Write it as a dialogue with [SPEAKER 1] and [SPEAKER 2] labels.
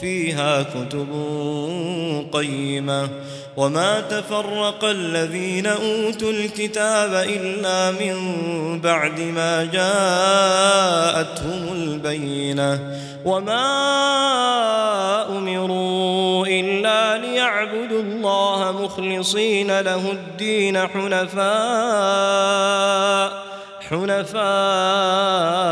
[SPEAKER 1] فيها كتب قيمة. وما تفرق الذين أوتوا الكتاب إلا من بعد ما جاءتهم البينة. وما أمروا إلا ليعبدوا الله مخلصين له الدين حنفاء حنفاء